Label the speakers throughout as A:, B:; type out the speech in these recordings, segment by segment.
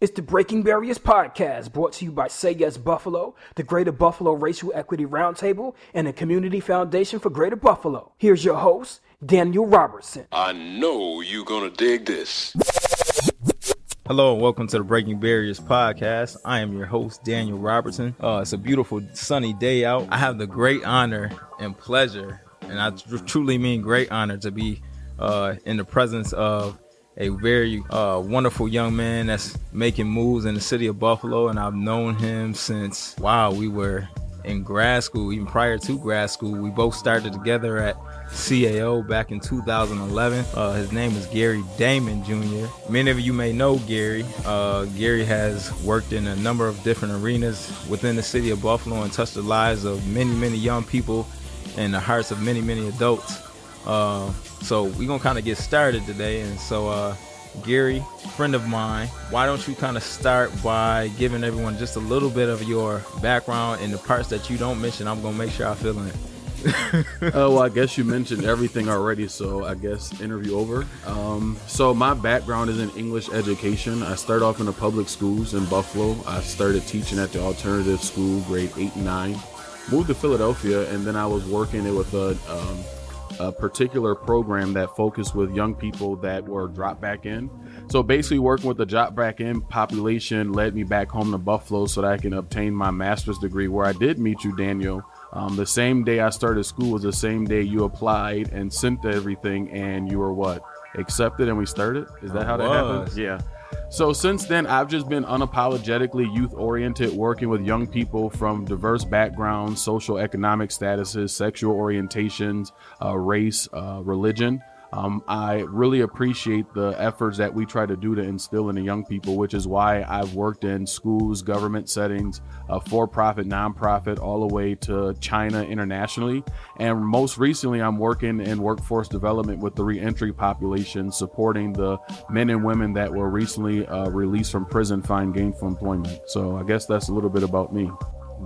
A: It's the Breaking Barriers podcast brought to you by Say Yes Buffalo, the Greater Buffalo Racial Equity Roundtable, and the Community Foundation for Greater Buffalo. Here's your host, Daniel Robertson.
B: I know you're gonna dig this.
C: Hello and welcome to the Breaking Barriers podcast. I am your host, Daniel Robertson. Uh, it's a beautiful sunny day out. I have the great honor and pleasure, and I tr- truly mean great honor, to be uh, in the presence of a very uh, wonderful young man that's making moves in the city of Buffalo, and I've known him since wow, we were in grad school, even prior to grad school. We both started together at CAO back in 2011. Uh, his name is Gary Damon Jr. Many of you may know Gary. Uh, Gary has worked in a number of different arenas within the city of Buffalo and touched the lives of many, many young people and the hearts of many, many adults. Uh, so we're gonna kind of get started today, and so uh, Gary, friend of mine, why don't you kind of start by giving everyone just a little bit of your background and the parts that you don't mention? I'm gonna make sure I fill in.
D: Oh, well, I guess you mentioned everything already, so I guess interview over. Um, so my background is in English education. I started off in the public schools in Buffalo. I started teaching at the alternative school, grade eight and nine. Moved to Philadelphia, and then I was working with a, um, a particular program that focused with young people that were dropped back in. So basically, working with the drop back in population led me back home to Buffalo so that I can obtain my master's degree, where I did meet you, Daniel. Um, the same day I started school was the same day you applied and sent everything, and you were what accepted, and we started. Is that how that happened? Yeah. So since then, I've just been unapologetically youth oriented, working with young people from diverse backgrounds, social economic statuses, sexual orientations, uh, race, uh, religion. Um, I really appreciate the efforts that we try to do to instill in the young people, which is why I've worked in schools, government settings, uh, for-profit, nonprofit, all the way to China internationally. And most recently, I'm working in workforce development with the reentry population, supporting the men and women that were recently uh, released from prison, find gainful employment. So I guess that's a little bit about me.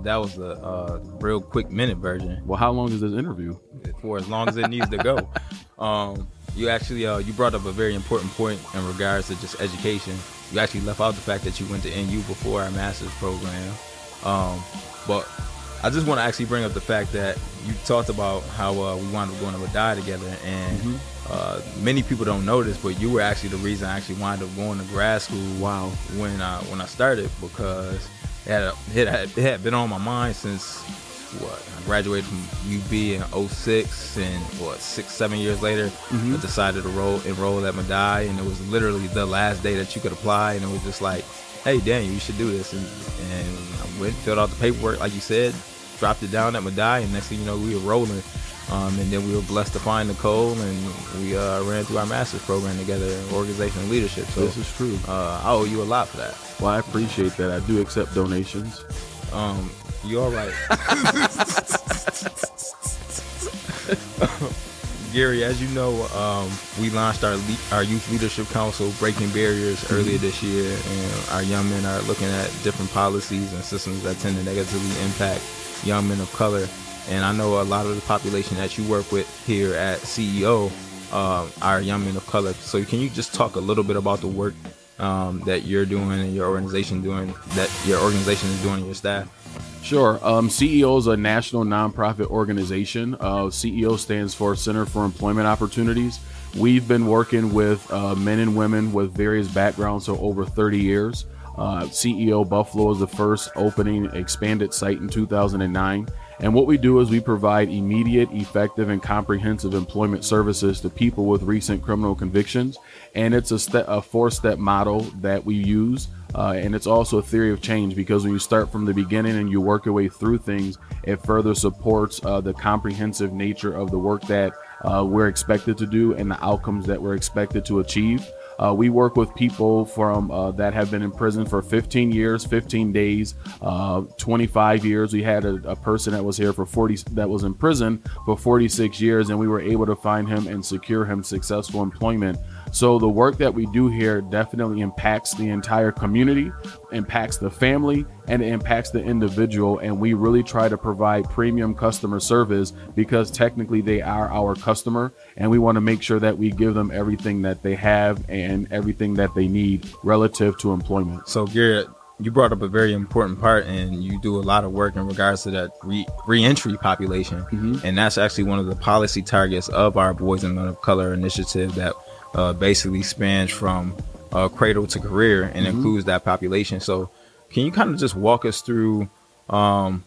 C: That was a uh, real quick minute version
D: Well, how long is this interview?
C: for as long as it needs to go. Um, you actually uh, you brought up a very important point in regards to just education. You actually left out the fact that you went to NU before our master's program. Um, but I just want to actually bring up the fact that you talked about how uh, we wound up going to die together, and uh, many people don't know this, but you were actually the reason I actually wound up going to grad school.
D: Wow.
C: When I when I started because it had, a, it had it had been on my mind since what I graduated from UB in 06 and what six seven years later mm-hmm. I decided to roll enroll at Medaille and it was literally the last day that you could apply and it was just like hey Daniel you should do this and, and I went filled out the paperwork like you said dropped it down at Medaille and next thing you know we were rolling um, and then we were blessed to find Nicole and we uh, ran through our master's program together in organizational leadership so
D: This is true.
C: uh, I owe you a lot for that
D: Well, I appreciate that. I do accept donations.
C: um, you all right Gary, as you know, um, we launched our le- our youth leadership council, breaking barriers, earlier this year, and our young men are looking at different policies and systems that tend to negatively impact young men of color. And I know a lot of the population that you work with here at CEO um, are young men of color. So can you just talk a little bit about the work um, that you're doing and your organization doing, that your organization is doing, and your staff?
D: Sure. Um, CEO is a national nonprofit organization. Uh, CEO stands for Center for Employment Opportunities. We've been working with uh, men and women with various backgrounds for over 30 years. Uh, CEO Buffalo is the first opening expanded site in 2009. And what we do is we provide immediate, effective, and comprehensive employment services to people with recent criminal convictions. And it's a, step, a four step model that we use. Uh, and it's also a theory of change because when you start from the beginning and you work your way through things, it further supports uh, the comprehensive nature of the work that uh, we're expected to do and the outcomes that we're expected to achieve. Uh, we work with people from uh, that have been in prison for 15 years, 15 days, uh, 25 years. We had a, a person that was here for 40 that was in prison for 46 years, and we were able to find him and secure him successful employment So the work that we do here definitely impacts the entire community, impacts the family, and it impacts the individual. And we really try to provide premium customer service because technically they are our customer, and we want to make sure that we give them everything that they have and everything that they need relative to employment.
C: So Garrett, you brought up a very important part and you do a lot of work in regards to that re- reentry population
D: Mm-hmm.
C: and that's actually one of the policy targets of our boys and men of color initiative that uh, basically spans from uh, cradle to career and
D: Mm-hmm.
C: includes that population so can you kind of just walk us through um,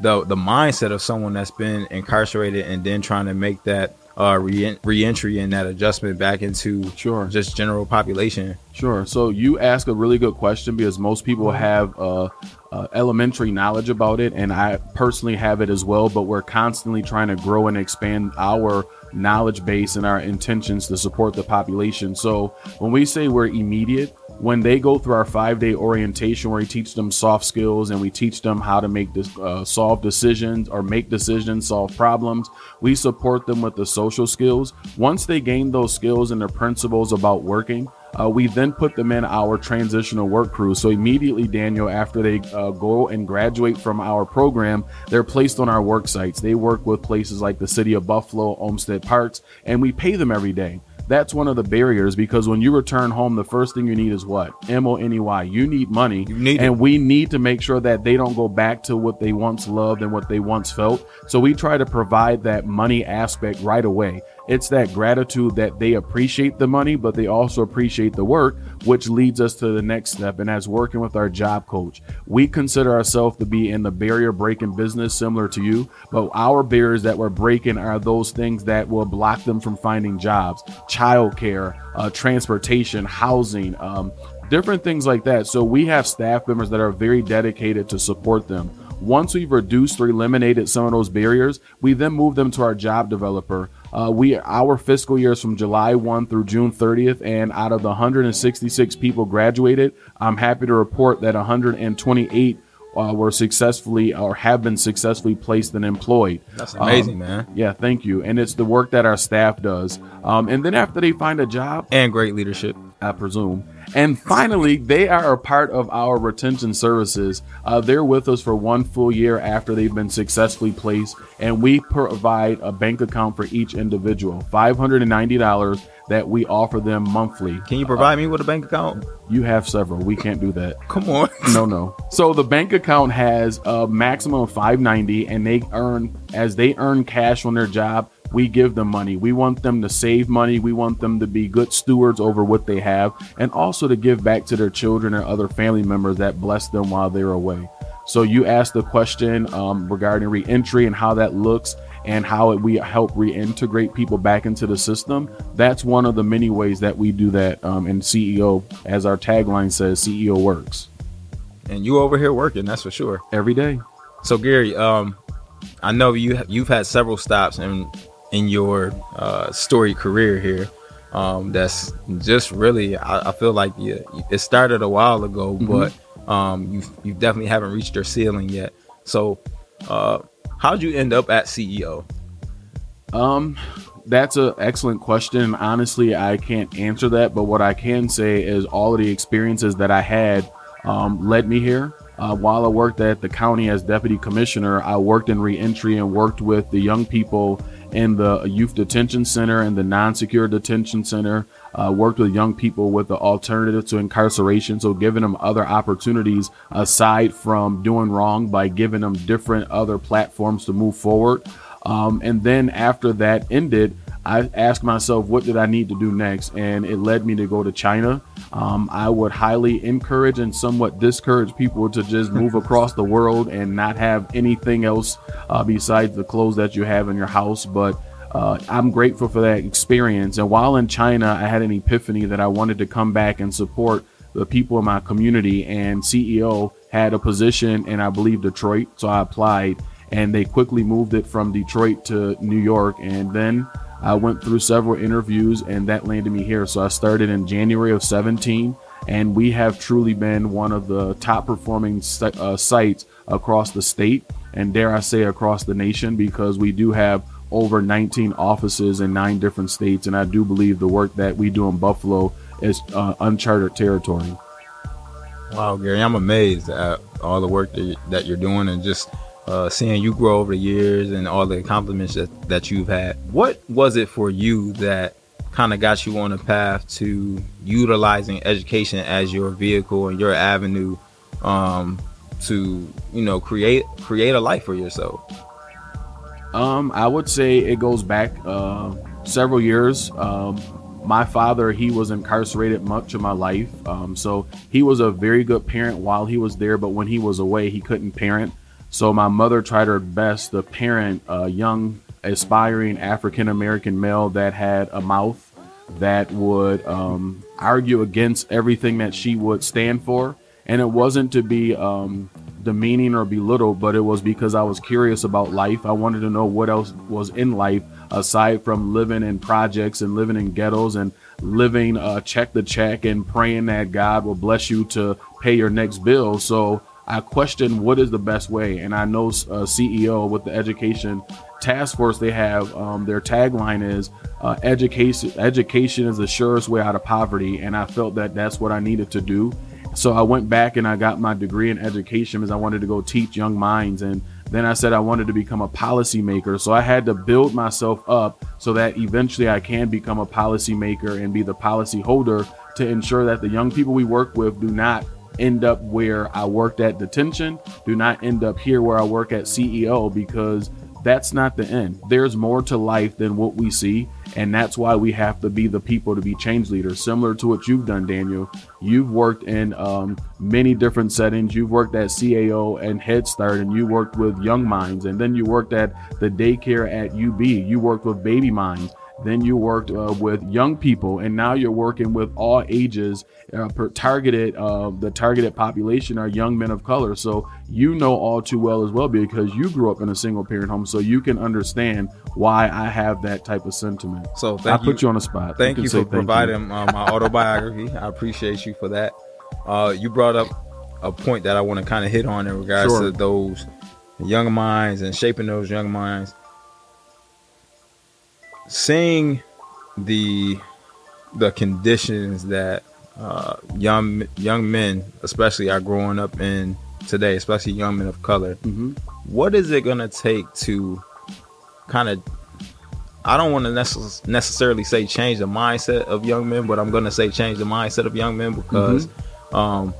C: the the mindset of someone that's been incarcerated and then trying to make that uh, re- reentry and that adjustment back into
D: Sure.
C: just general population
D: Sure. So you ask a really good question because most people have uh, uh, elementary knowledge about it, and I personally have it as well. But we're constantly trying to grow and expand our knowledge base and our intentions to support the population. So when we say we're immediate, when they go through our five day orientation where we teach them soft skills and we teach them how to make this uh, solve decisions or make decisions solve problems we support them with the social skills once they gain those skills and the principles about working uh, we then put them in our transitional work crew. So immediately, Daniel, after they uh, go and graduate from our program, they're placed on our work sites. They work with places like the city of Buffalo, Olmsted Parks, and we pay them every day. That's one of the barriers because when you return home, the first thing you need is what? M O N E Y. You need money.
C: You need
D: and we need to make sure that they don't go back to what they once loved and what they once felt. So we try to provide that money aspect right away. It's that gratitude that they appreciate the money, but they also appreciate the work, which leads us to the next step. And as working with our job coach, we consider ourselves to be in the barrier breaking business, similar to you. But our barriers that we're breaking are those things that will block them from finding jobs, childcare, uh, transportation, housing, um, different things like that. So we have staff members that are very dedicated to support them. Once we've reduced or eliminated some of those barriers, we then move them to our job developer. Uh, we our fiscal year is from July 1 through June 30th, and out of the 166 people graduated, I'm happy to report that 128 uh, were successfully or have been successfully placed and employed.
C: that's amazing
D: Um,
C: man
D: Yeah, thank you. And it's the work that our staff does. Um, and then after they find a job,
C: and great leadership
D: I presume. And finally, they are a part of our retention services. Uh, they're with us for one full year after they've been successfully placed, and we provide a bank account for each individual $590 that we offer them monthly.
C: Can you provide me with a bank account?
D: You have several. We can't do that.
C: Come on.
D: No, no. So the bank account has a maximum of 590 and they earn as they earn cash on their job, we give them money. We want them to save money. We want them to be good stewards over what they have and also to give back to their children or other family members that bless them while they're away. So you asked the question um, regarding reentry and how that looks and how it, we help reintegrate people back into the system. That's one of the many ways that we do that. Um, and CEO, as our tagline says, CEO works
C: And you over here working, that's for sure.
D: every day.
C: So Gary, um, I know you you've had several stops in in your uh, story career here. Um, that's just really, I, I feel like you, it started a while ago, but um, you you definitely haven't reached your ceiling yet. So, uh, how'd you end up at CEO?
D: Um, that's an excellent question. Honestly, I can't answer that, but what I can say is all of the experiences that I had um, led me here. Uh, while I worked at the county as deputy commissioner, I worked in reentry and worked with the young people in the youth detention center and the non-secure detention center. Uh, worked with young people with the alternative to incarceration, so giving them other opportunities aside from doing wrong by giving them different other platforms to move forward. Um, and then after that ended, I asked myself, what did I need to do next? And it led me to go to China. Um, I would highly encourage and somewhat discourage people to just move across the world and not have anything else uh, besides the clothes that you have in your house. But uh, I'm grateful for that experience. And while in China, I had an epiphany that I wanted to come back and support the people in my community. And CEO had a position in, I believe, Detroit. So I applied and they quickly moved it from Detroit to New York. And then I went through several interviews and that landed me here. So I started in January of 17 and we have truly been one of the top performing uh, sites across the state and dare I say across the nation because we do have over 19 offices in nine different states, and I do believe the work that we do in Buffalo is uh, uncharted territory.
C: Wow, Gary, I'm amazed at all the work that you're doing and just uh, seeing you grow over the years and all the accomplishments that, that you've had. What was it for you that kind of got you on a path to utilizing education as your vehicle and your avenue um, to, you know, create create a life for yourself?
D: Um, I would say it goes back uh, several years. Um, my father, he was incarcerated much of my life. Um, so he was a very good parent while he was there, but when he was away, he couldn't parent. So my mother tried her best to parent a young, aspiring African American male that had a mouth that would um, argue against everything that she would stand for. And it wasn't to be um, demeaning or belittled, but it was because I was curious about life. I wanted to know what else was in life aside from living in projects and living in ghettos and living uh, check the check and praying that God will bless you to pay your next bill. So I question what is the best way. And I know uh, CEO with the education task force they have, um, their tagline is uh, education. Education is the surest way out of poverty. And I felt that that's what I needed to do. So I went back and I got my degree in education because I wanted to go teach young minds and then I said I wanted to become a policymaker. So I had to build myself up so that eventually I can become a policymaker and be the policy holder to ensure that the young people we work with do not end up where I worked at detention, do not end up here where I work at CEO because that's not the end. There's more to life than what we see. And that's why we have to be the people to be change leaders, similar to what you've done, Daniel. You've worked in um, many different settings. You've worked at CAO and Head Start, and you worked with Young Minds, and then you worked at the daycare at UB. You worked with Baby Minds. Then you worked uh, with young people, and now you're working with all ages. Uh, per targeted, uh, the targeted population are young men of color. So you know all too well as well because you grew up in a single parent home, so you can understand why I have that type of sentiment.
C: So
D: I put you on the spot.
C: Thank you,
D: you
C: for providing uh, my autobiography. I appreciate you for that. Uh, you brought up a point that I want to kind of hit on in regards
D: Sure.
C: to those young minds and shaping those young minds. Seeing the the conditions that uh, young young men, especially, are growing up in today, especially young men of color.
D: Mhm.
C: What is it gonna take to kind of I don't want to necess- necessarily say change the mindset of young men, but I'm going to say change the mindset of young men because um,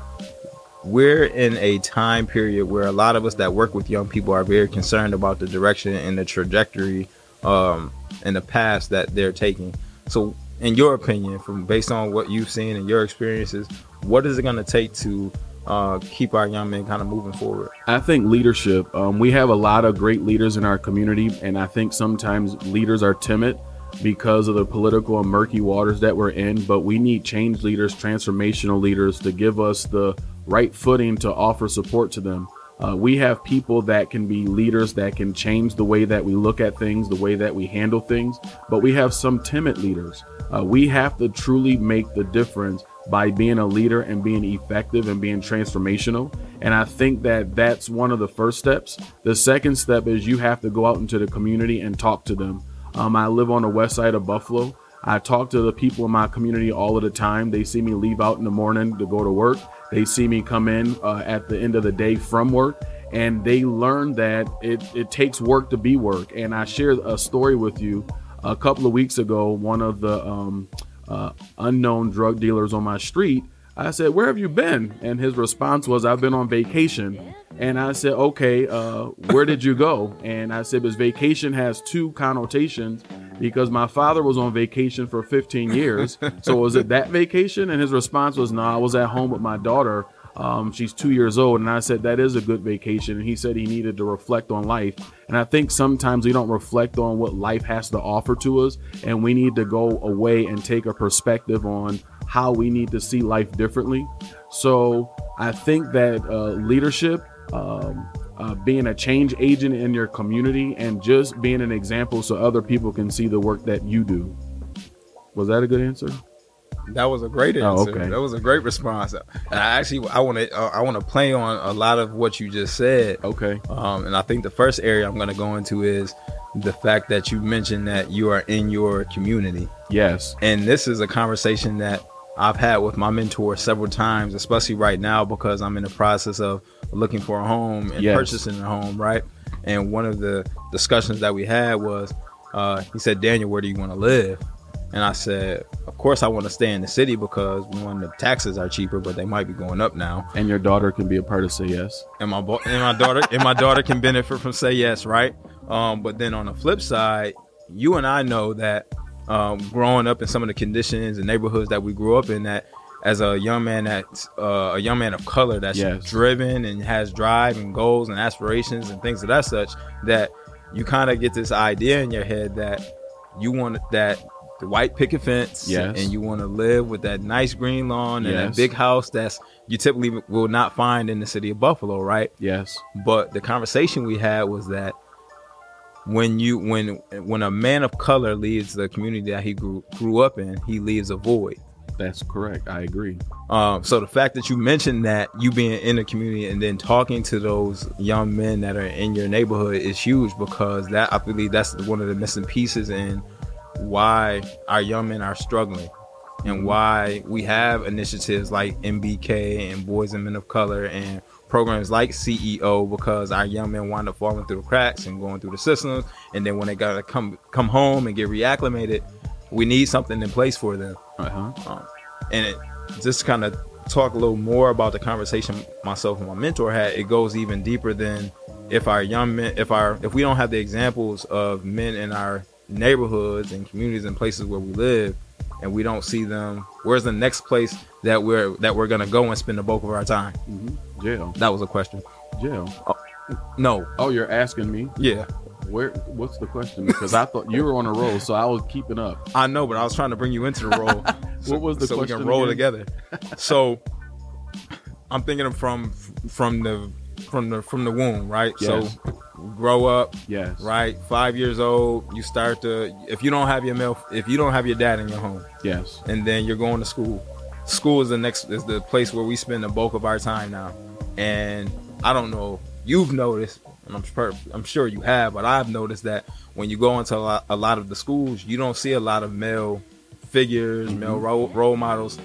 C: we're in a time period where a lot of us that work with young people are very concerned about the direction and the trajectory um, the paths that they're taking. So, in your opinion, from based on what you've seen and your experiences, what is it going to take to uh, keep our young men kind of moving forward?
D: I think leadership. Um, we have a lot of great leaders in our community, and I think sometimes leaders are timid because of the political and murky waters that we're in. But we need change leaders, transformational leaders to give us the right footing to offer support to them. Uh, we have people that can be leaders that can change the way that we look at things, the way that we handle things, but we have some timid leaders. Uh, we have to truly make the difference by being a leader and being effective and being transformational. And I think that that's one of the first steps. The second step is you have to go out into the community and talk to them. Um, I live on the west side of Buffalo. I talk to the people in my community all of the time. They see me leave out in the morning to go to work. They see me come in uh, at the end of the day from work, and they learn that it, it takes work to be work. And I shared a story with you a couple of weeks ago. One of the um, uh, unknown drug dealers on my street. I said, "Where have you been?" And his response was, "I've been on vacation." And I said, "Okay, uh, where did you go?" And I said, "Because vacation has two connotations. Because my father was on vacation for 15 years, so was it that vacation?" And his response was, "No, I was at home with my daughter." Um, she's two years old, and I said that is a good vacation. And he said he needed to reflect on life. And I think sometimes we don't reflect on what life has to offer to us, and we need to go away and take a perspective on how we need to see life differently. So I think that uh, leadership, um, uh, being a change agent in your community, and just being an example so other people can see the work that you do. Was that a good answer?
C: That was a great answer.
D: Oh, okay.
C: That was a great response. And I actually I want to uh, I want to play on a lot of what you just said.
D: Okay.
C: Um, and I think the first area I'm going to go into is the fact that you mentioned that you are in your community.
D: Yes.
C: And this is a conversation that I've had with my mentor several times, especially right now because I'm in the process of looking for a home and
D: Yes.
C: purchasing a home, right? And one of the discussions that we had was uh, he said, Daniel, where do you want to live? And I said, Of course, I want to stay in the city because one, the taxes are cheaper, but they might be going up now.
D: And your daughter can be a part of Say Yes.
C: And my bo- and my daughter and my daughter can benefit from say yes, right? Um, but then on the flip side, you and I know that um, growing up in some of the conditions and neighborhoods that we grew up in, that as a young man that's uh, a young man of color that's
D: Yes.
C: driven and has drive and goals and aspirations and things of that such, that you kind of get this idea in your head that you want that the white picket fence
D: Yes.
C: and you want to live with that nice green lawn and that big house that's you typically will not find in the city of Buffalo, right?
D: Yes.
C: But the conversation we had was that when you when when a man of color leaves the community that he grew grew up in, he leaves a void.
D: That's correct. I agree.
C: Um, so the fact that you mentioned that you being in the community and then talking to those young men that are in your neighborhood is huge because that I believe that's one of the missing pieces in why our young men are struggling and why we have initiatives like MBK and Boys and Men of Color and programs like CEO because our young men wind up falling through the cracks and going through the systems. And then when they gotta come come home and get reacclimated, we need something in place for them.
D: Uh-huh.
C: um, and it just kind of talk a little more about the conversation myself and my mentor had. It goes even deeper than if our young men if our if we don't have the examples of men in our neighborhoods and communities and places where we live and we don't see them where's the next place that we're that we're gonna go and spend the bulk of our time mm-hmm.
D: Jail.
C: that was a question
D: Jail.
C: Oh, no
D: Oh, you're asking me
C: yeah
D: where? What's the question? Because I thought you were on a roll, so I was keeping up.
C: I know, but I was trying to bring you into the role.
D: What was the
C: so we can roll
D: again?
C: together. So I'm thinking from from the from the from the womb, right?
D: Yes.
C: So grow up,
D: Yes.
C: right? Five years old, you start to if you don't have your male if you don't have your dad in your home,
D: Yes.
C: and then you're going to school. School is the next is the place where we spend the bulk of our time now. And I don't know, you've noticed, and I'm sure, I'm sure you have, but I've noticed that when you go into a lot, a lot of the schools, you don't see a lot of male figures, mm-hmm. male role, role models.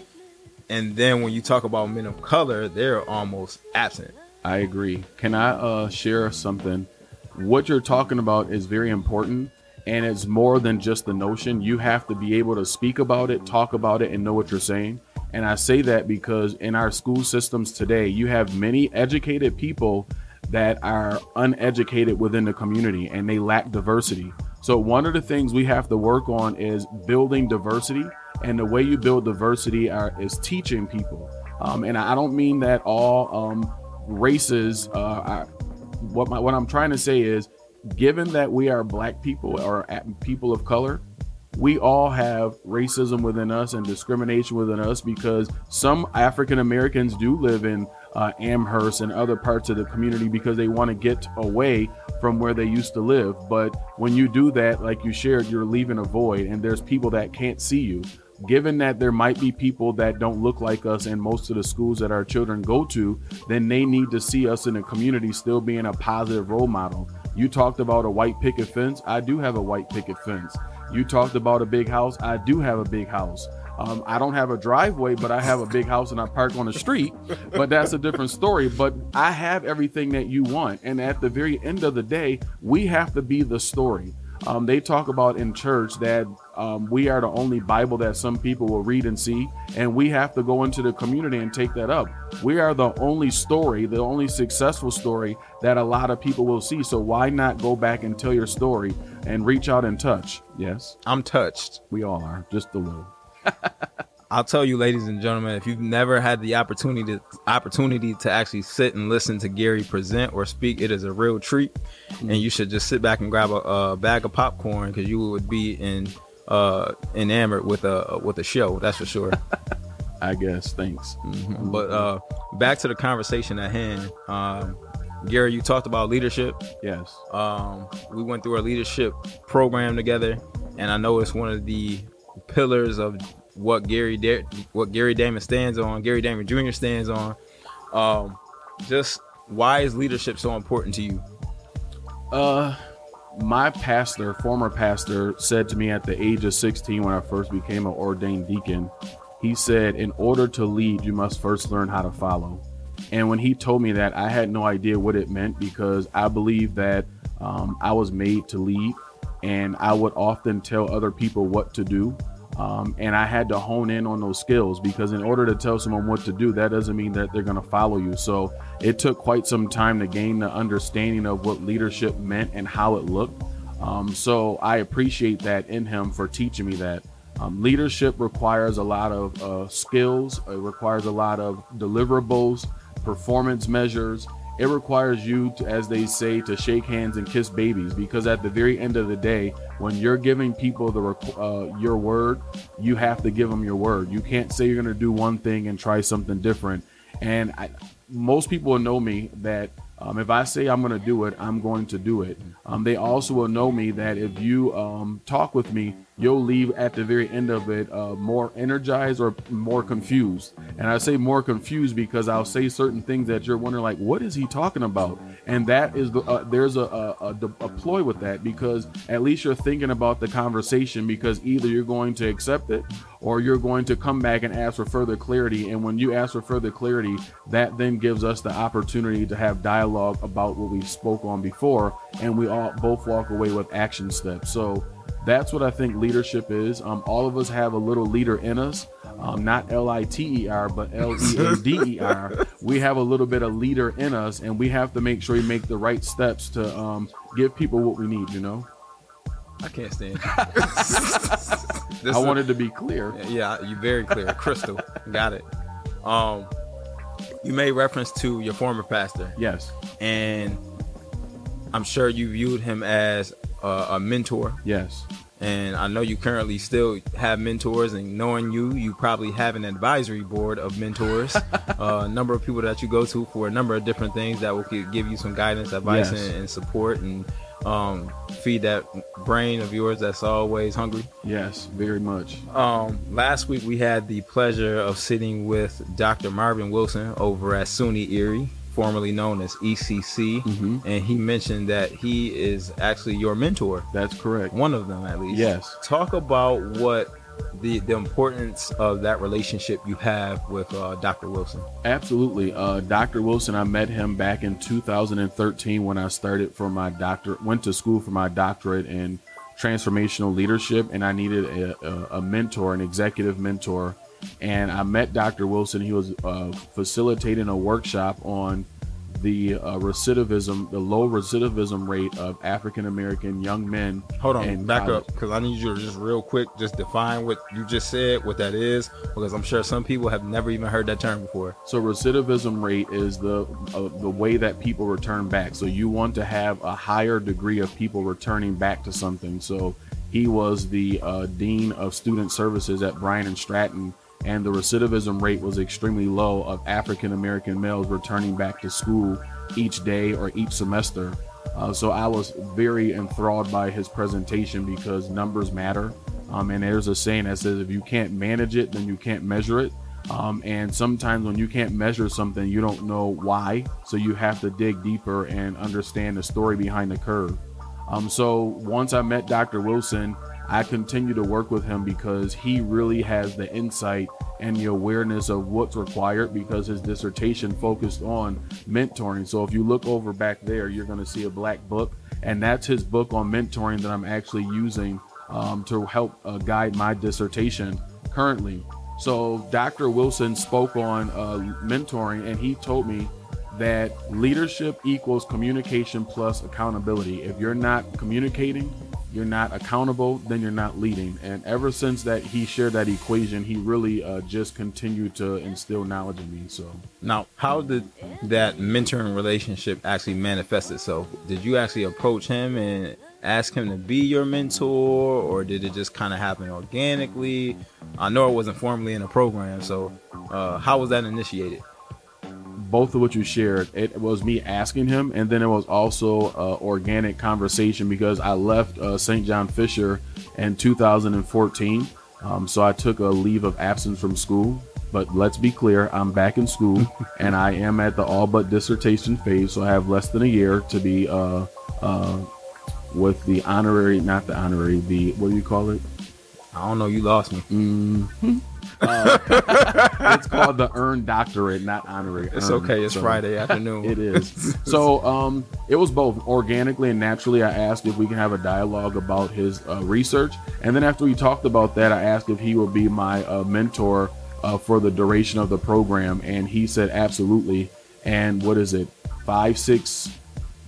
C: And then when you talk about men of color, they're almost absent.
D: I agree. Can I uh, share something? What you're talking about is very important, and it's more than just the notion. You have to be able to speak about it, talk about it, and know what you're saying. And I say that because in our school systems today, you have many educated people that are uneducated within the community and they lack diversity. So, one of the things we have to work on is building diversity. And the way you build diversity are, is teaching people. Um, and I don't mean that all um, races uh, are, what my, what I'm trying to say is given that we are black people or people of color we all have racism within us and discrimination within us because some African Americans do live in uh, Amherst and other parts of the community because they want to get away from where they used to live. But when you do that, like you shared, you're leaving a void, and there's people that can't see you. Given that there might be people that don't look like us in most of the schools that our children go to, then they need to see us in the community still being a positive role model. You talked about a white picket fence. I do have a white picket fence. You talked about a big house. I do have a big house. Um, I don't have a driveway, but I have a big house and I park on the street. But that's a different story. But I have everything that you want. And at the very end of the day, we have to be the story. Um, they talk about in church that um, we are the only Bible that some people will read and see, and we have to go into the community and take that up. We are the only story, the only successful story that a lot of people will see. So why not go back and tell your story and reach out and touch? Yes,
C: I'm touched.
D: we all are, just a little.
C: I'll tell you, ladies and gentlemen, if you've never had the opportunity to, opportunity to actually sit and listen to Gary present or speak, it is a real treat, and you should just sit back and grab a, a bag of popcorn because you would be in uh, enamored with a with a show. That's for sure.
D: I guess. Thanks.
C: but uh, back to the conversation at hand. Um, Gary, you talked about leadership.
D: Yes.
C: Um, we went through a leadership program together, and I know it's one of the pillars of what Gary da- what Gary Damon stands on. Gary Damon Jr. stands on. Um, just why is leadership so important to you?
D: Uh, my pastor, former pastor, said to me at the age of 16 when I first became an ordained deacon, he said, In order to lead, you must first learn how to follow. And when he told me that, I had no idea what it meant because I believe that um, I was made to lead and I would often tell other people what to do. Um, and I had to hone in on those skills because in order to tell someone what to do, that doesn't mean that they're going to follow you. So it took quite some time to gain the understanding of what leadership meant and how it looked. Um, so I appreciate that in him for teaching me that. Um, leadership requires a lot of uh, skills, it requires a lot of deliverables, performance measures, it requires you to, as they say, to shake hands and kiss babies because at the very end of the day, when you're giving people the uh, your word, you have to give them your word. You can't say you're going to do one thing and try something different. And I, most people know me that um, if I say I'm going to do it, I'm going to do it. Um, they also will know me that if you um, talk with me, you'll leave at the very end of it uh, more energized or more confused. And I say more confused because I'll say certain things that you're wondering, like, what is he talking about? And that is the uh, there's a, a, a, a ploy with that because at least you're thinking about the conversation because either you're going to accept it or you're going to come back and ask for further clarity. And when you ask for further clarity, that then gives us the opportunity to have dialogue about what we spoke on before, and we all both walk away with action steps. So that's what I think leadership is. Um, all of us have a little leader in us, um, not L I T E R, but L E A D E R. We have a little bit of leader in us, and we have to make sure we make the right steps to um, give people what we need. You know.
C: I can't stand.
D: I wanted to be clear.
C: Yeah, you very clear, crystal. Got it. Um, you made reference to your former pastor.
D: Yes.
C: And I'm sure you viewed him as a, a mentor.
D: Yes.
C: And I know you currently still have mentors, and knowing you, you probably have an advisory board of mentors, uh, a number of people that you go to for a number of different things that will give you some guidance, advice, yes. and, and support. And um, feed that brain of yours that's always hungry.
D: Yes, very much.
C: Um, last week we had the pleasure of sitting with Dr. Marvin Wilson over at SUNY Erie, formerly known as ECC, mm-hmm. and he mentioned that he is actually your mentor.
D: That's correct.
C: One of them, at least.
D: Yes.
C: Talk about what the the importance of that relationship you have with uh, Dr. Wilson.
D: Absolutely, uh, Dr. Wilson. I met him back in 2013 when I started for my doctor, went to school for my doctorate in transformational leadership, and I needed a, a, a mentor, an executive mentor. And I met Dr. Wilson. He was uh, facilitating a workshop on the uh, recidivism, the low recidivism rate of African American young men.
C: Hold on, back college. up, because I need you to just real quick just define what you just said, what that is, because I'm sure some people have never even heard that term before.
D: So recidivism rate is the uh, the way that people return back. So you want to have a higher degree of people returning back to something. So he was the uh, dean of student services at Bryant and Stratton and the recidivism rate was extremely low of African American males returning back to school each day or each semester. Uh, so I was very enthralled by his presentation because numbers matter. Um, and there's a saying that says if you can't manage it, then you can't measure it. Um, and sometimes when you can't measure something, you don't know why. So you have to dig deeper and understand the story behind the curve. Um, so once I met Dr. Wilson, I continue to work with him because he really has the insight and the awareness of what's required because his dissertation focused on mentoring. So if you look over back there, you're going to see a black book, and that's his book on mentoring that I'm actually using um, to help uh, guide my dissertation currently. So Dr. Wilson spoke on uh, mentoring, and he told me that leadership equals communication plus accountability. If you're not communicating, you're not accountable, then you're not leading. And ever since that he shared that equation, he really uh, just continued to instill knowledge in me. So
C: now, how did that mentoring relationship actually manifest itself? Did you actually approach him and ask him to be your mentor, or did it just kind of happen organically? I know it wasn't formally in a program, so uh, how was that initiated?
D: Both of what you shared. It was me asking him, and then it was also uh, organic conversation because I left uh, St. John Fisher in 2014. Um, so I took a leave of absence from school. But let's be clear, I'm back in school, and I am at the all but dissertation phase. So I have less than a year to be uh, uh with the honorary, not the honorary, the what do you call it?
C: I don't know. You lost me.
D: Mm, it's called the earned doctorate, not honorary.
C: It's
D: earned.
C: okay. It's
D: So-
C: Friday afternoon.
D: It is. So um, it was both organically and naturally. I asked if we can have a dialogue about his uh, research, and then after we talked about that, I asked if he would be my uh, mentor uh, for the duration of the program, and he said absolutely. And what is it? Five, six,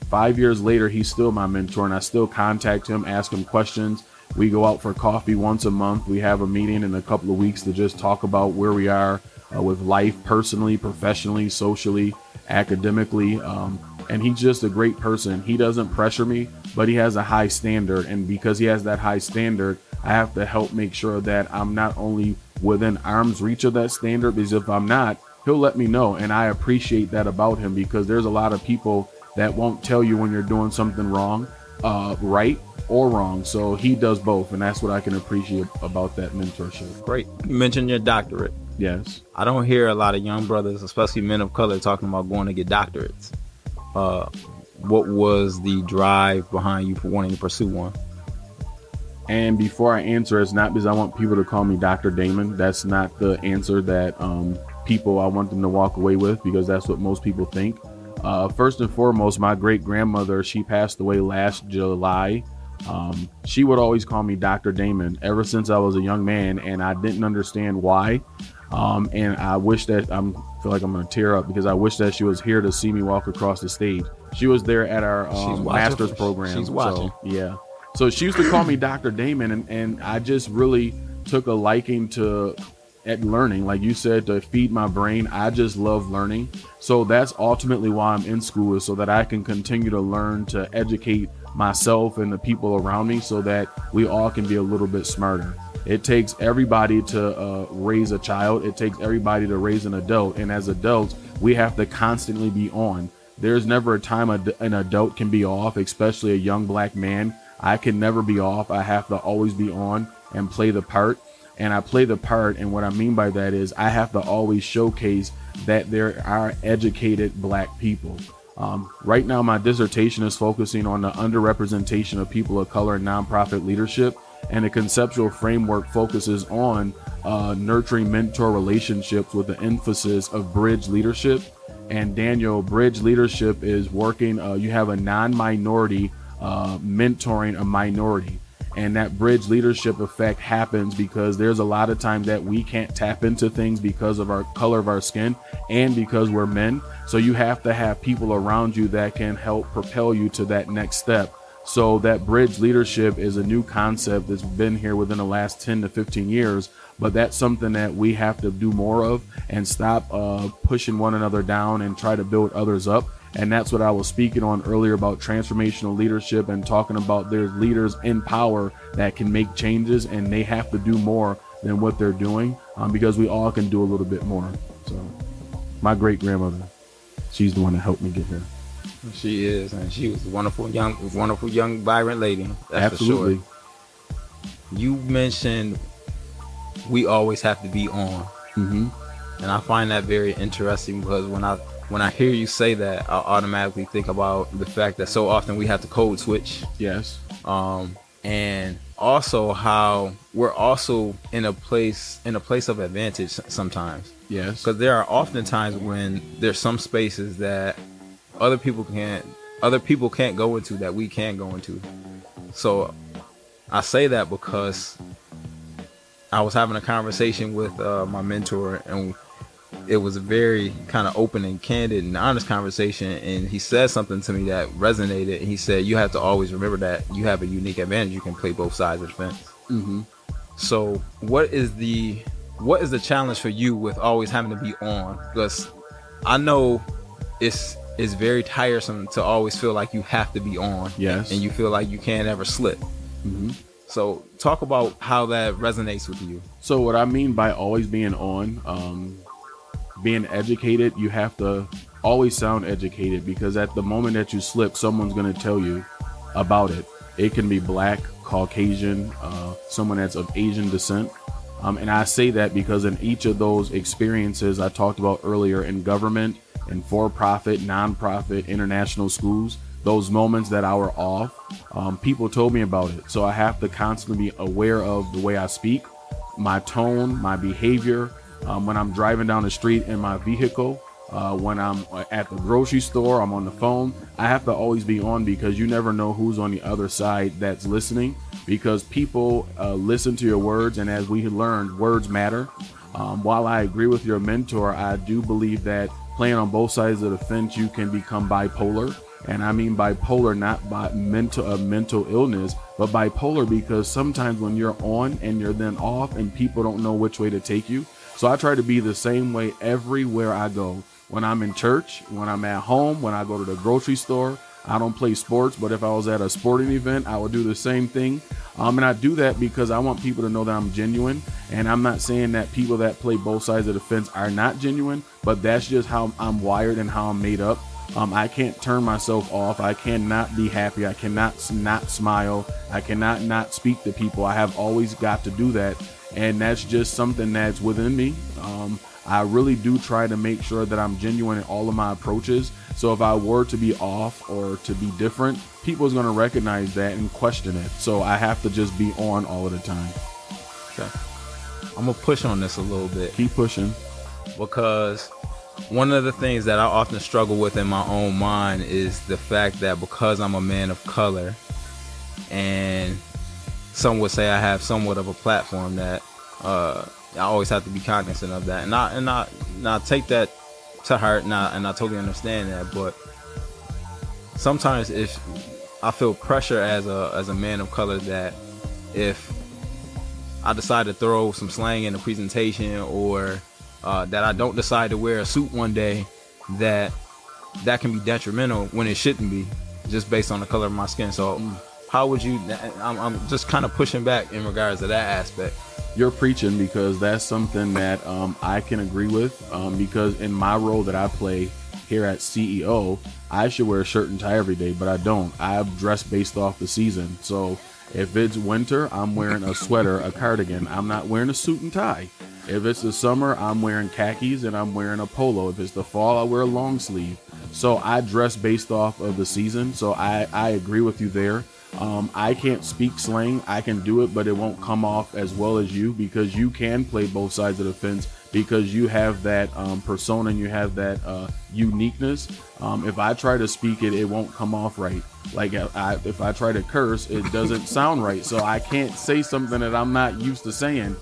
D: five years later, he's still my mentor, and I still contact him, ask him questions. We go out for coffee once a month. We have a meeting in a couple of weeks to just talk about where we are uh, with life, personally, professionally, socially, academically. Um, and he's just a great person. He doesn't pressure me, but he has a high standard. And because he has that high standard, I have to help make sure that I'm not only within arm's reach of that standard, because if I'm not, he'll let me know. And I appreciate that about him because there's a lot of people that won't tell you when you're doing something wrong, uh, right or wrong. So he does both. And that's what I can appreciate about that mentorship.
C: Great. You mentioned your doctorate.
D: Yes.
C: I don't hear a lot of young brothers, especially men of color, talking about going to get doctorates. Uh, what was the drive behind you for wanting to pursue one?
D: And before I answer, it's not because I want people to call me Dr. Damon. That's not the answer that um, people I want them to walk away with because that's what most people think. Uh, first and foremost, my great grandmother, she passed away last July. Um, she would always call me Dr. Damon ever since I was a young man, and I didn't understand why. Um, and I wish that I'm feel like I'm gonna tear up because I wish that she was here to see me walk across the stage. She was there at our um, master's program.
C: She's watching.
D: So, yeah. So she used to call me Dr. Damon, and, and I just really took a liking to at learning. Like you said, to feed my brain. I just love learning. So that's ultimately why I'm in school, is so that I can continue to learn to educate myself and the people around me so that we all can be a little bit smarter. It takes everybody to uh, raise a child. It takes everybody to raise an adult. And as adults, we have to constantly be on. There's never a time an adult can be off, especially a young black man. I can never be off. I have to always be on and play the part. And I play the part. And what I mean by that is I have to always showcase that there are educated black people. Um, right now, my dissertation is focusing on the underrepresentation of people of color in nonprofit leadership, and the conceptual framework focuses on uh, nurturing mentor relationships with the emphasis of bridge leadership. And Daniel, bridge leadership is working, uh, you have a non minority uh, mentoring a minority. And that bridge leadership effect happens because there's a lot of times that we can't tap into things because of our color of our skin and because we're men. So you have to have people around you that can help propel you to that next step. So that bridge leadership is a new concept that's been here within the last 10 to 15 years, but that's something that we have to do more of and stop uh, pushing one another down and try to build others up. And that's what I was speaking on earlier about transformational leadership and talking about there's leaders in power that can make changes and they have to do more than what they're doing um, because we all can do a little bit more. So, my great grandmother, she's the one that helped me get here.
C: She is, and she was a wonderful young, wonderful young, vibrant lady. That's
D: Absolutely.
C: For sure. You mentioned we always have to be on,
D: hmm
C: and I find that very interesting because when I when I hear you say that, I automatically think about the fact that so often we have to code switch,
D: Yes.
C: um, and also how we're also in a place in a place of advantage sometimes.
D: Yes.
C: because there are often times when there's some spaces that other people can't other people can't go into that we can go into so i say that because i was having a conversation with uh, my mentor and it was a very kind of open and candid and honest conversation and he said something to me that resonated and he said you have to always remember that you have a unique advantage you can play both sides of the fence
D: hmm
C: so, what is the what is the challenge for you with always having to be on? Because I know it's it's very tiresome to always feel like you have to be on.
D: Yes.
C: And you feel like you can't ever slip.
D: hmm
C: So, talk about how that resonates with you.
D: So what I mean by always being on, um, being educated, you have to always sound educated because at the moment that you slip, someone's going to tell you about it. It can be black, Caucasian, uh, someone that's of Asian descent. Um, and I say that because in each of those experiences I talked about earlier in government, in for-profit, non-profit, international schools, those moments that I were off, um, people told me about it. So I have to constantly be aware of the way I speak, my tone, my behavior. Um, when I'm driving down the street in my vehicle, uh, when I'm at the grocery store, I'm on the phone. I have to always be on because you never know who's on the other side that's listening. Because people uh, listen to your words, and as we learned, words matter. Um, while I agree with your mentor, I do believe that playing on both sides of the fence, you can become bipolar. And I mean bipolar, not by mental a mental illness, but bipolar because sometimes when you're on and you're then off, and people don't know which way to take you. So I try to be the same way everywhere I go. When I'm in church, when I'm at home, when I go to the grocery store, I don't play sports, but if I was at a sporting event, I would do the same thing. Um, and I do that because I want people to know that I'm genuine. And I'm not saying that people that play both sides of the fence are not genuine, but that's just how I'm wired and how I'm made up. Um, I can't turn myself off. I cannot be happy. I cannot not smile. I cannot not speak to people. I have always got to do that. And that's just something that's within me. Um, I really do try to make sure that I'm genuine in all of my approaches. So if I were to be off or to be different, people is going to recognize that and question it. So I have to just be on all of the time.
C: Okay. I'm gonna push on this a little bit
D: Keep pushing.
C: because one of the things that I often struggle with in my own mind is the fact that because I'm a man of color, and some would say I have somewhat of a platform that uh, I always have to be cognizant of that, and I and I, and I take that to heart, and I, and I totally understand that. But sometimes if I feel pressure as a as a man of color that if I decide to throw some slang in a presentation or uh, that I don't decide to wear a suit one day, that that can be detrimental when it shouldn't be, just based on the color of my skin. So, how would you? I'm, I'm just kind of pushing back in regards to that aspect.
D: You're preaching because that's something that um, I can agree with. Um, because in my role that I play here at CEO, I should wear a shirt and tie every day, but I don't. I dress based off the season. So if it's winter, I'm wearing a sweater, a cardigan. I'm not wearing a suit and tie. If it's the summer, I'm wearing khakis and I'm wearing a polo. If it's the fall, I wear a long sleeve. So I dress based off of the season. So I, I agree with you there. Um, I can't speak slang. I can do it, but it won't come off as well as you because you can play both sides of the fence because you have that um, persona and you have that uh, uniqueness. Um, if I try to speak it, it won't come off right. Like I, if I try to curse, it doesn't sound right. So I can't say something that I'm not used to saying.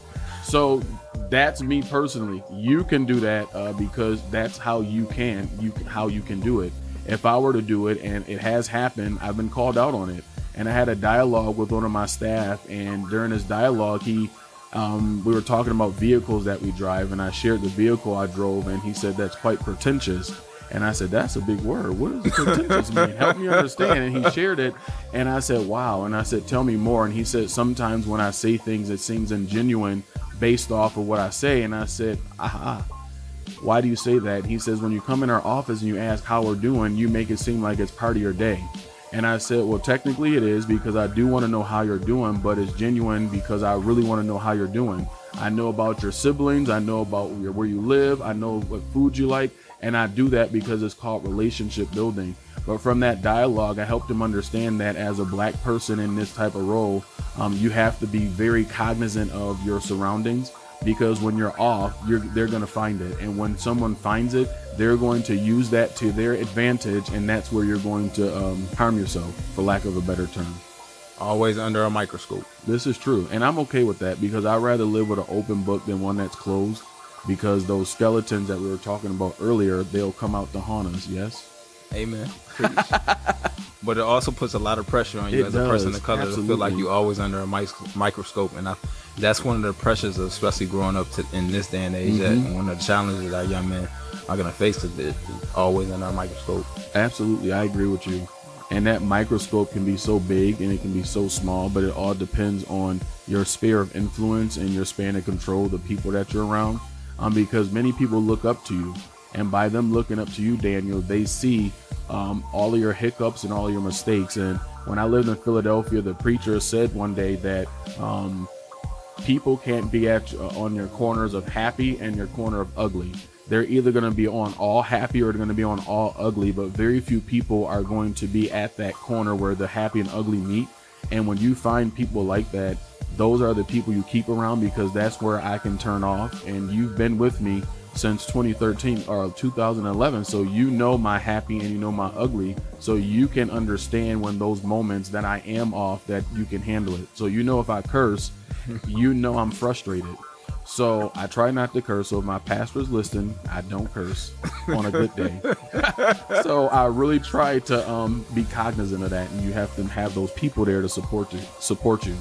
D: So that's me personally. You can do that uh, because that's how you can you how you can do it. If I were to do it, and it has happened, I've been called out on it. And I had a dialogue with one of my staff, and during this dialogue, he um, we were talking about vehicles that we drive, and I shared the vehicle I drove, and he said that's quite pretentious. And I said, That's a big word. What does pretentious mean? Help me understand. And he shared it. And I said, Wow. And I said, Tell me more. And he said, Sometimes when I say things, it seems ingenuine based off of what I say. And I said, Aha. Why do you say that? He says, When you come in our office and you ask how we're doing, you make it seem like it's part of your day. And I said, Well, technically it is because I do want to know how you're doing, but it's genuine because I really want to know how you're doing. I know about your siblings, I know about your, where you live, I know what food you like, and I do that because it's called relationship building. But from that dialogue, I helped him understand that as a black person in this type of role, um, you have to be very cognizant of your surroundings because when you're off, you're they're going to find it, and when someone finds it, they're going to use that to their advantage, and that's where you're going to um, harm yourself, for lack of a better term.
C: Always under a microscope.
D: This is true, and I'm okay with that because I'd rather live with an open book than one that's closed. Because those skeletons that we were talking about earlier, they'll come out to haunt us. Yes.
C: Amen. But it also puts a lot of pressure on you
D: It
C: as a person
D: does,
C: of color to feel like you're always under a mic- microscope, and I, that's one of the pressures, of especially growing up to, in this day and age. That
D: Mm-hmm.
C: one of the challenges that young men are gonna face is is always under a microscope.
D: Absolutely, I agree with you. And that microscope can be so big and it can be so small, but it all depends on your sphere of influence and your span of control, the people that you're around. Um, because many people look up to you, and by them looking up to you, Daniel, they see um, all of your hiccups and all of your mistakes. And when I lived in Philadelphia, the preacher said one day that um, people can't be at uh, on your corners of happy and your corner of ugly they're either going to be on all happy or they're going to be on all ugly, but very few people are going to be at that corner where the happy and ugly meet. And when you find people like that, those are the people you keep around because that's where I can turn off. And you've been with me since 2013 or 2011, so you know my happy and you know my ugly, so you can understand when those moments that I am off that you can handle it. So you know if I curse, you know I'm frustrated. So I try not to curse. So if my pastor's listening, I don't curse on a good day. so I really try to um, be cognizant of that, and you have to have those people there to support you. Support you.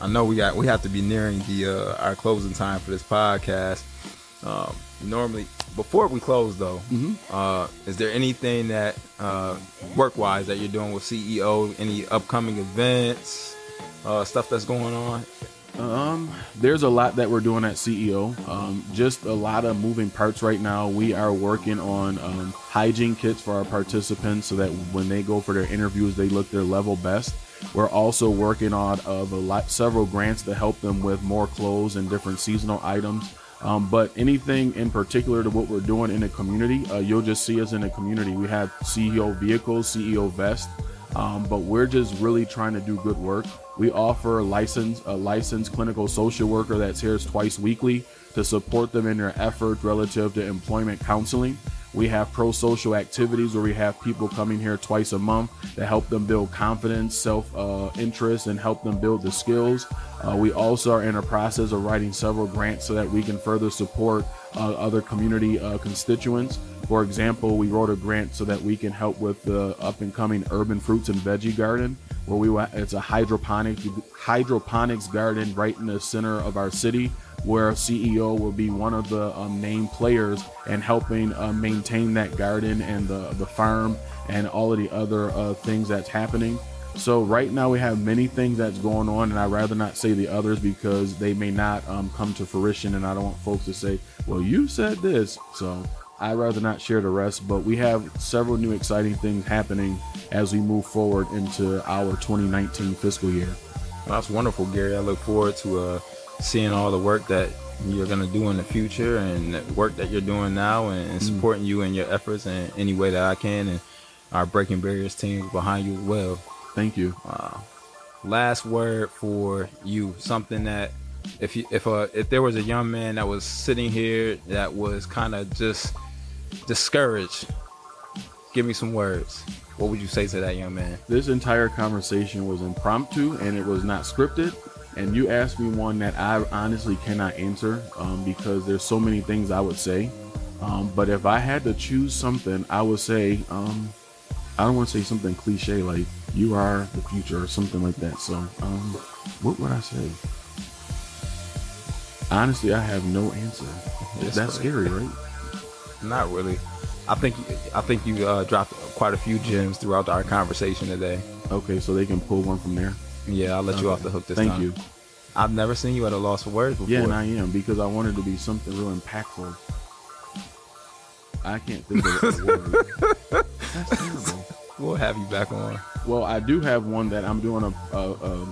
C: I know we got we have to be nearing the uh, our closing time for this podcast. Um, normally, before we close though, uh, is there anything that uh, work wise that you're doing with CEO? Any upcoming events, uh, stuff that's going on?
D: Um, there's a lot that we're doing at CEO. Um, just a lot of moving parts right now. We are working on um, hygiene kits for our participants so that when they go for their interviews, they look their level best. We're also working on of a lot, several grants to help them with more clothes and different seasonal items. Um, but anything in particular to what we're doing in the community, uh, you'll just see us in the community. We have CEO vehicles, CEO vest, um, but we're just really trying to do good work. We offer a license, a licensed clinical social worker that's here twice weekly to support them in their efforts relative to employment counseling. We have pro social activities where we have people coming here twice a month to help them build confidence, self uh, interest, and help them build the skills. Uh, we also are in a process of writing several grants so that we can further support uh, other community uh, constituents. For example, we wrote a grant so that we can help with the up and coming urban fruits and veggie garden, where we wa- it's a hydroponic hydroponics garden right in the center of our city where CEO will be one of the um, named players and helping uh, maintain that garden and the, the farm and all of the other uh, things that's happening. So right now we have many things that's going on, and I'd rather not say the others because they may not um, come to fruition, and I don't want folks to say, "Well, you said this." So I'd rather not share the rest. But we have several new exciting things happening as we move forward into our 2019 fiscal year.
C: That's wonderful, Gary. I look forward to uh, seeing all the work that you're going to do in the future and the work that you're doing now and, and supporting you in your efforts in any way that I can. And our Breaking Barriers team behind you as well.
D: Thank you.
C: Last word for you, something that if you if uh if there was a young man that was sitting here that was kind of just discouraged, give me some words. What would you say to that young man?
D: This entire conversation was impromptu and it was not scripted. And you asked me one that I honestly cannot answer um, because there's so many things I would say. Um, but if I had to choose something, I would say, um, I don't want to say something cliche like "you are the future" or something like that. So, um, what would I say? Honestly, I have no answer.
C: Yes,
D: That's scary, right?
C: Not really. I think I think you uh, dropped quite a few gems throughout our conversation today.
D: Okay, so they can pull one from there.
C: Yeah, I'll let you off the hook this
D: Thank
C: time.
D: you.
C: I've never seen you at a loss for words before.
D: Yeah, and I am because I wanted to be something real impactful. I can't think of a word. That's terrible.
C: we'll have you back on.
D: Well, I do have one that I'm doing a a, a,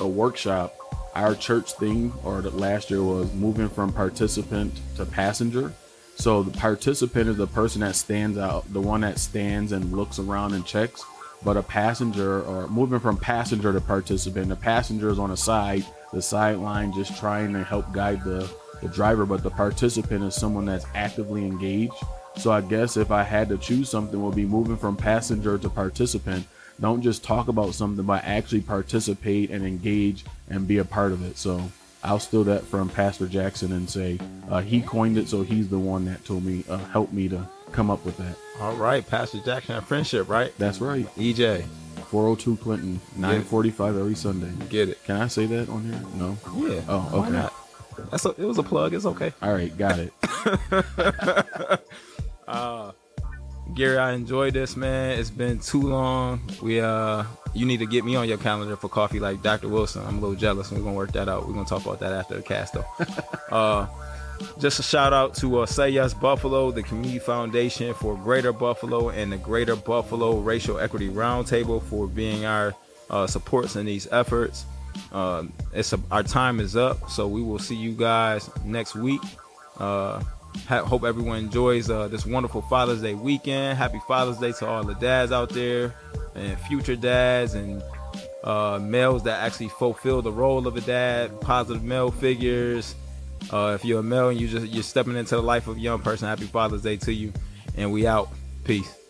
D: a workshop. Our church thing, or the last year, was moving from participant to passenger. So the participant is the person that stands out, the one that stands and looks around and checks. But a passenger, or moving from passenger to participant, the passenger is on the side, the sideline, just trying to help guide the the driver. But the participant is someone that's actively engaged. So I guess if I had to choose something, would be moving from passenger to participant. Don't just talk about something, but actually participate and engage and be a part of it. So I'll steal that from Pastor Jackson and say uh, he coined it, so he's the one that told me, uh, helped me to come up with that.
C: All right, Pastor Jackson and friendship, right?
D: That's right.
C: EJ,
D: 402 Clinton, 945 every Sunday.
C: get it?
D: Can I say that on here? No.
C: Yeah.
D: Oh, okay.
C: That's a, it was a plug. It's okay.
D: All right, got it.
C: Gary, I enjoyed this, man. It's been too long. We uh, you need to get me on your calendar for coffee like Dr. Wilson. I'm a little jealous. We're gonna work that out. We're gonna talk about that after the cast, though. uh, just a shout out to uh, Say Yes Buffalo, the Community Foundation for Greater Buffalo, and the Greater Buffalo Racial Equity Roundtable for being our uh, supports in these efforts. Uh, it's a, our time is up, so we will see you guys next week. Uh, ha- hope everyone enjoys uh, this wonderful Father's Day weekend. Happy Father's Day to all the dads out there and future dads and uh, males that actually fulfill the role of a dad, positive male figures. Uh, if you're a male and you just you're stepping into the life of a young person, happy Father's Day to you. And we out. Peace.